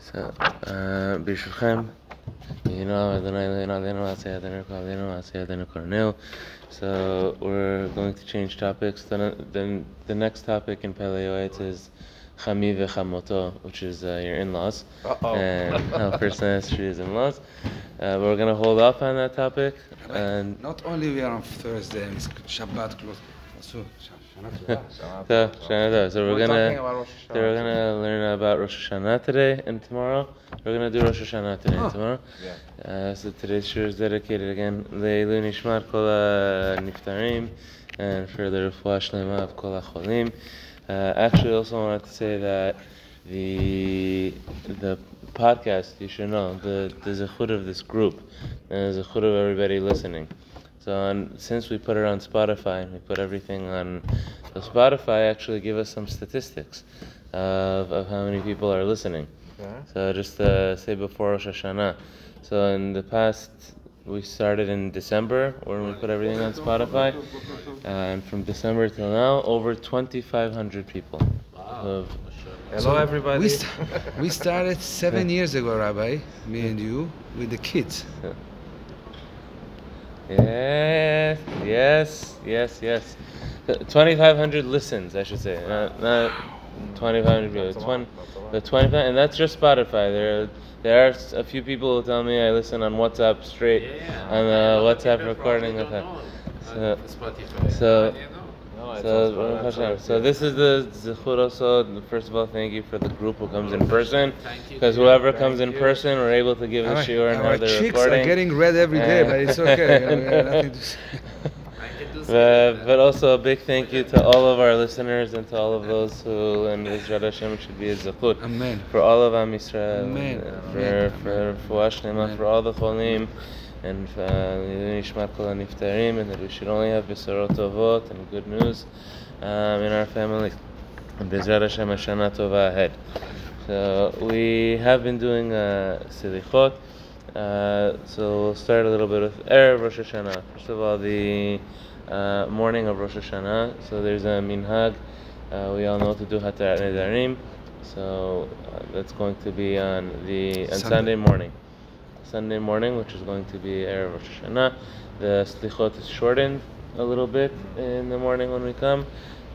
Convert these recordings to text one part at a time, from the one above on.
So, uh, Bishulchem, you know, Adonai Eloheinu Aleinu Aseh Adonai Aleinu Aseh Adonai Korneu. So we're going to change topics. Then, the, the next topic in Pele Yoetz is Chami v'chamoto, which is uh, your in-laws, Uh-oh. and how a person has treated his in-laws. Uh, we're going to hold off on that topic. And Not only we are on Thursday, it's Shabbat close. So, Tova. So, Shana so we're We're gonna about Rosh so we're gonna learn about Rosh Hashanah today and tomorrow. We're gonna do Rosh Hashanah today and tomorrow. Yeah. Uh, so today's shiur is dedicated again Leilu Nishmat Kol Niftarim and for the Refuah Shlema of Kol HaCholim. Uh, actually, I also wanted to say that the the podcast you should know the the zechut of this group and the zechut of everybody listening. So on, since we put it on Spotify we put everything on so Spotify, actually give us some statistics of, of how many people are listening. Yeah. So just uh, say before Rosh Hashanah. So in the past, we started in December when we put everything on Spotify, uh, and from December till now, over 2,500 people. Have, Hello, everybody. We, st- we started seven years ago, Rabbi, me and you, with the kids. Yes, yes, yes, yes. 2,500 listens, I should say, not, not 2,500 That's a 20, that's a lot. the 25, and that's just Spotify. There, there are a few people who tell me I listen on WhatsApp straight on the WhatsApp recording of that. So, so, No, so, on Baruch Spotify, Hashem. so so this is the zechut also. First of all, thank you for the group who comes in person, because whoever comes in person, we're able to give a Our, shiur and our have the cheeks recording. are getting red every day, but it's okay. you know, we have nothing to say. But, but also a big thank you to all of our listeners and to all of those who, and Israel Hashem should be a zechut. Amen. For all of Am Yisrael, Amen. uh, for Amen. for for Shlema, Amen. for all the cholim, and Nishmat Kol HaNiftarim, and that we should only have Besorot Tovot and good news um, in our family. Bezrat Hashem, Hashana Tova ahead. So we have been doing uh, Silichot. Uh, so we'll start a little bit with Erev Rosh Hashanah. First of all, the uh, morning of Rosh Hashanah. So there's a minhag. Uh, we all know to do Hatarat Nedarim. So uh, that's going to be on the on Sunday. Sunday morning. Sunday morning, which is going to be Erev Rosh Hashanah. The Slichot is shortened a little bit in the morning when we come,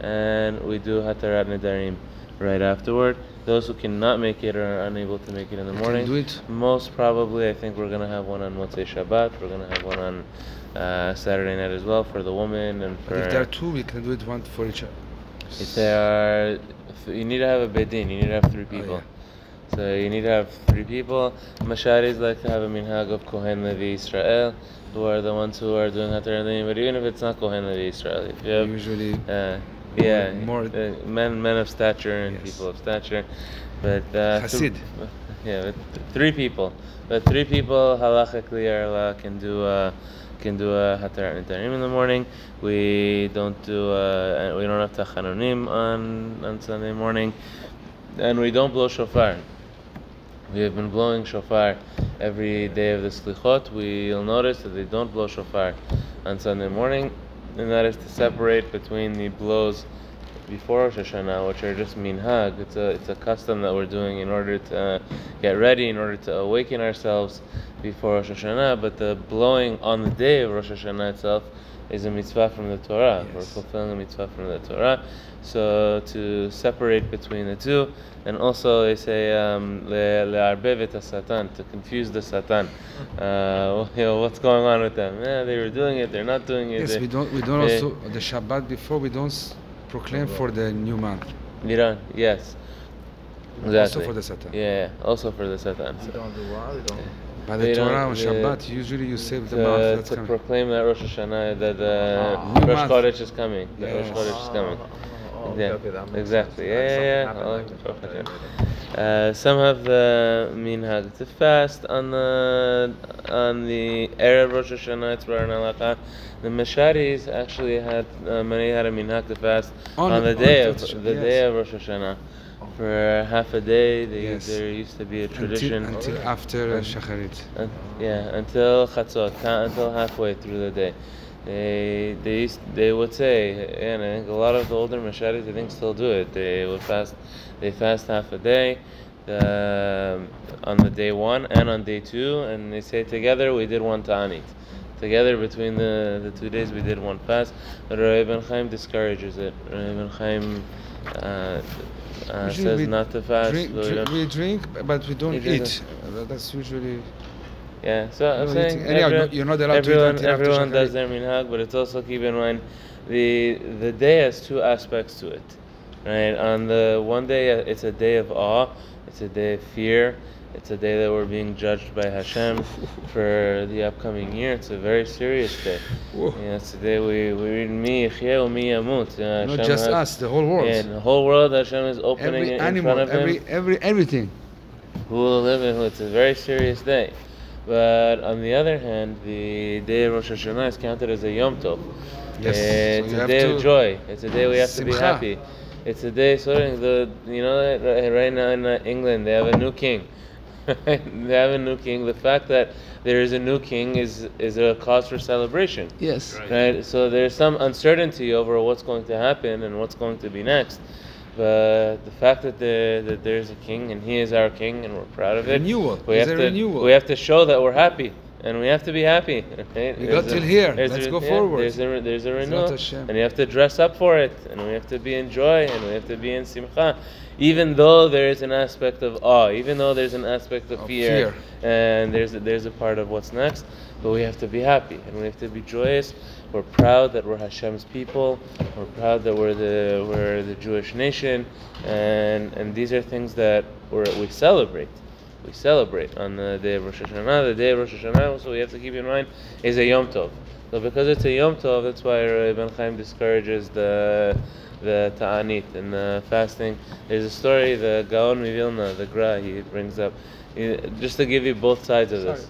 and we do Hatarat Nedarim right afterward. Those who cannot make it or are unable to make it in the morning, do it. most probably, I think we're gonna have one on Motzei Shabbat. We're gonna have one on uh, Saturday night as well for the woman and for. But if there are two, we can do it one for each other. If there are, if you need to have a beit din. You need to have three people. yeah. So you need to have three people. Mashadis like to have a minhag of Kohen Levi Israel, who are the ones who are doing Hatar Nedarim. But even if it's not Kohen Levi Israel, if you have Usually, uh, yeah, more- uh, men men of stature and Yes. people of stature, but uh, Hasid. yeah, but th- three people. But three people halachically are can do uh, can do a hatar nedarim in the morning. We don't do uh, we don't have tachanunim on on Sunday morning, and we don't blow shofar. We have been blowing shofar every day of the slichot. We'll notice that they don't blow shofar on Sunday morning, and that is to separate between the blows before Rosh Hashanah, which are just minhag. It's a it's a custom that we're doing in order to uh, get ready, in order to awaken ourselves before Rosh Hashanah. But the blowing on the day of Rosh Hashanah itself is a mitzvah from the Torah. We're fulfilling a mitzvah from the Torah. So to separate between the two, and also they say um, le le'arbev et satan to confuse the satan. Uh, you know what's going on with them? Yeah, they were doing it. They're not doing it. yes, they- we don't. We don't they- also the Shabbat before we don't proclaim for the new month. You don't. Yes. Exactly. Also for the Satan. Yeah, yeah, also for the satan. We don't do what? We don't. By the Torah on they- Shabbat, usually you save the to, month that's to coming. proclaim that Rosh Hashanah, that uh, Ah. New Rosh. Chodesh is coming. That Rosh Yes. Chodesh is coming. Oh, okay, Yeah, okay, that exactly. Yeah, yeah, yeah. Oh, like Okay, Uh, some have the minhag to fast on the on the erev Rosh Hashanah. It's Biur Halacha. The Mashadis actually had uh, many had a minhag to fast On on, the- the day the of the yes. day of Rosh Hashanah. For half a day, they, Yes. there used to be a Until, tradition. until after uh, Shacharit. Un- yeah, until Chatzot, until halfway through the day. They they used, they would say, and I think a lot of the older Mashadis I think still do it. They would fast, they fast half a day, um, on the day one and on day two, and they say together we did one ta'anit. Together between the, the two days we did one fast. But Rabbi Ben Ish Chai discourages it. Rabbi Ben Ish Chai uh, uh, says not to fast. Drink, but we drink- but we don't eat. That's usually. Yeah, so I'm No saying. Anyhow, everyone, you're not allowed to eat everyone, everyone does their minhag, but it's also keep in mind the the day has two aspects to it, right? On the one day, uh, it's a day of awe, it's a day of fear, it's a day that we're being judged by Hashem for the upcoming year. It's a very serious day. It's a day we we read mi yichyeh u'mi yamut. Not Hashem just has- us, the whole world. Yeah, the whole world, Hashem is opening every it in animal, front of every, him every, everything. who will live in who. It's a very serious day. But on the other hand, the day of Rosh Hashanah is counted as a Yom Tov. Yes, so It's you a day to- of joy. It's a day we have to be happy. It's a day, so the you know right- right now in England they have a new king. they have a new king. The fact that there is a new king is is a cause for celebration. Yes. Right. So there's some uncertainty over what's going to happen and what's going to be next. But the fact that the, that there's a king and he is our king and we're proud of it. Renewal. We It's have a to renewal. we have to show that we're happy and we have to be happy. Right? We got a- till here. Let's a- go yeah, forward. There's a there's a renewal and you have to dress up for it and we have to be in joy and we have to be in simcha. Even though there is an aspect of awe, even though there's an aspect of Of fear, fear. and there's a, there's a part of what's next, but we have to be happy and we have to be joyous. We're proud that we're Hashem's people. We're proud that we're the we're the Jewish nation, and and these are things that we're, we celebrate. We celebrate on the day of Rosh Hashanah. The day of Rosh Hashanah, also we have to keep in mind, is a Yom Tov. So because it's a Yom Tov, that's why Ben Ish Chai discourages the the ta'anit and the fasting. There's a story, the Gaon Mivilna, the Gra, he brings up, just to give you both sides of this.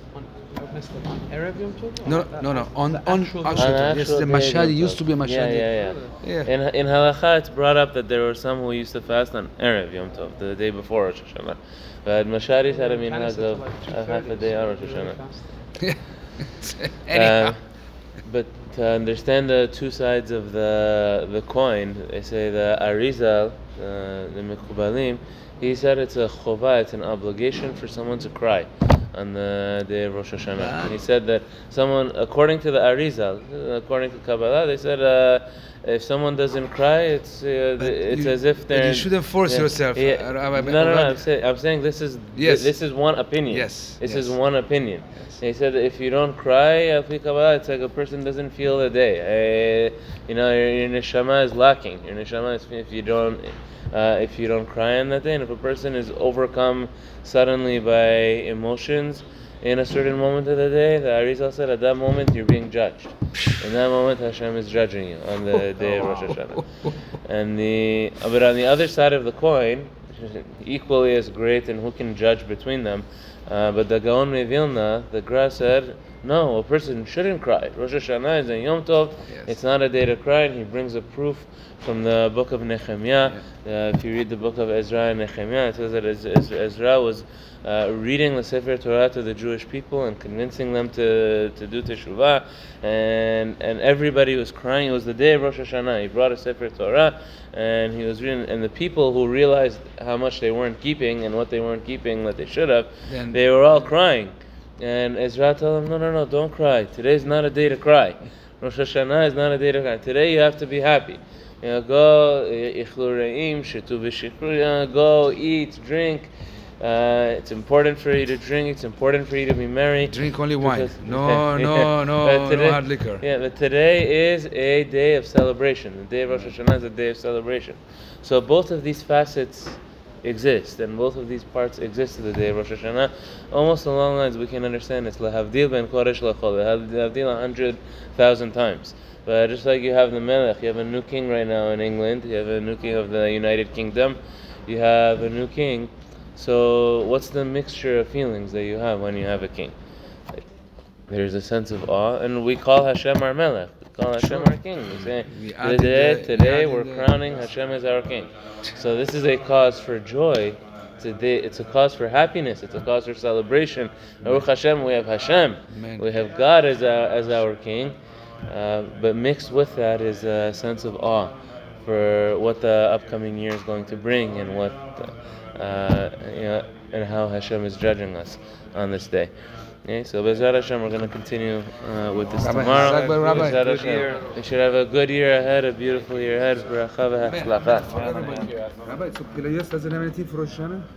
I missed it. On Erev No, no, no. the On, actual on, day? actual On Yes, actual the day Mashadi used to be a Yeah, Mashadi. yeah, yeah. Yeah. In in halacha, it's brought up that there were some who used to fast on erev Yom Tov, the day before Rosh Hashanah. But Mashadis had a minhag of like half a day on Rosh Hashanah. fast. Anyhow. Uh, but to understand the two sides of the the coin, they say the Arizal, uh, the Mekubalim, he said it's a chova, it's an obligation for someone to cry on the day of Rosh Hashanah. And he said that someone, according to the Arizal, according to Kabbalah, they said uh, if someone doesn't cry, it's uh, it's you- as if they're. you shouldn't force yourself, Yeah. uh, Rabbi- no, no, no. I'm saying, I'm saying this is Yes. this is one opinion. Yes, This yes. is one opinion. Yes. He said that if you don't cry, it's like a person doesn't feel the day. Uh, you know, your, your neshama is lacking. Your neshama is if you don't uh, if you don't cry on that day, and if a person is overcome suddenly by emotions in a certain moment of the day, the Arizal said at that moment you're being judged. In that moment, Hashem is judging you on the day of Rosh Hashanah. And the but on the other side of the coin, equally as great, and who can judge between them? Uh, but the Gaon Mevilna, the Gra said, no, a person shouldn't cry. Rosh Hashanah is a Yom Tov. Yes. It's not a day to cry, and he brings a proof from the book of Nehemiah. Uh, if you read the book of Ezra and Nehemiah, it says that Ez- Ez- Ezra was uh, reading the Sefer Torah to the Jewish people and convincing them to, to do teshuvah, and and everybody was crying. It was the day of Rosh Hashanah. He brought a Sefer Torah, and he was reading. And the people who realized how much they weren't keeping and what they weren't keeping that they should have, Then- they were all crying. And Ezra told them, no, no, no, don't cry. Today's not a day to cry. Rosh Hashanah is not a day to cry. Today you have to be happy. You know, go, eh, ichlu re'im, shetu v'shikru, you know, go, eat, drink. Uh, it's important for you to drink. It's important for you to be merry. Drink only wine. No, no, no, But no hard liquor. Yeah, but today is a day of celebration. The day of Rosh Hashanah is a day of celebration. So both of these facets exist, and both of these parts exist to the day of Rosh Hashanah. Almost along lines we can understand it's lahavdil ben kodesh lachol, lahavdil a hundred thousand times. But just like you have the Melech, you have a new king right now in England, you have a new king of the United Kingdom, you have a new king. So what's the mixture of feelings that you have when you have a king? There's a sense of awe, and we call Hashem our Melech. We call Hashem Sure. our King. We say We today, we today we're the- crowning Hashem as our King. So this is a cause for joy. It's a, it's a cause for happiness. It's a cause for celebration. Baruch Hashem, we have Hashem. Amen. We have God as our, as our King. Uh, but mixed with that is a sense of awe for what the upcoming year is going to bring and what uh, you know, and how Hashem is judging us on this day. Okay, so Bezrat Hashem, we're going to continue uh, with this Rabbi, tomorrow. Rabbi. Year. We should have a good year ahead, a beautiful year ahead. Rabbi, so Pele Yoetz doesn't have anything for Rosh Hashanah?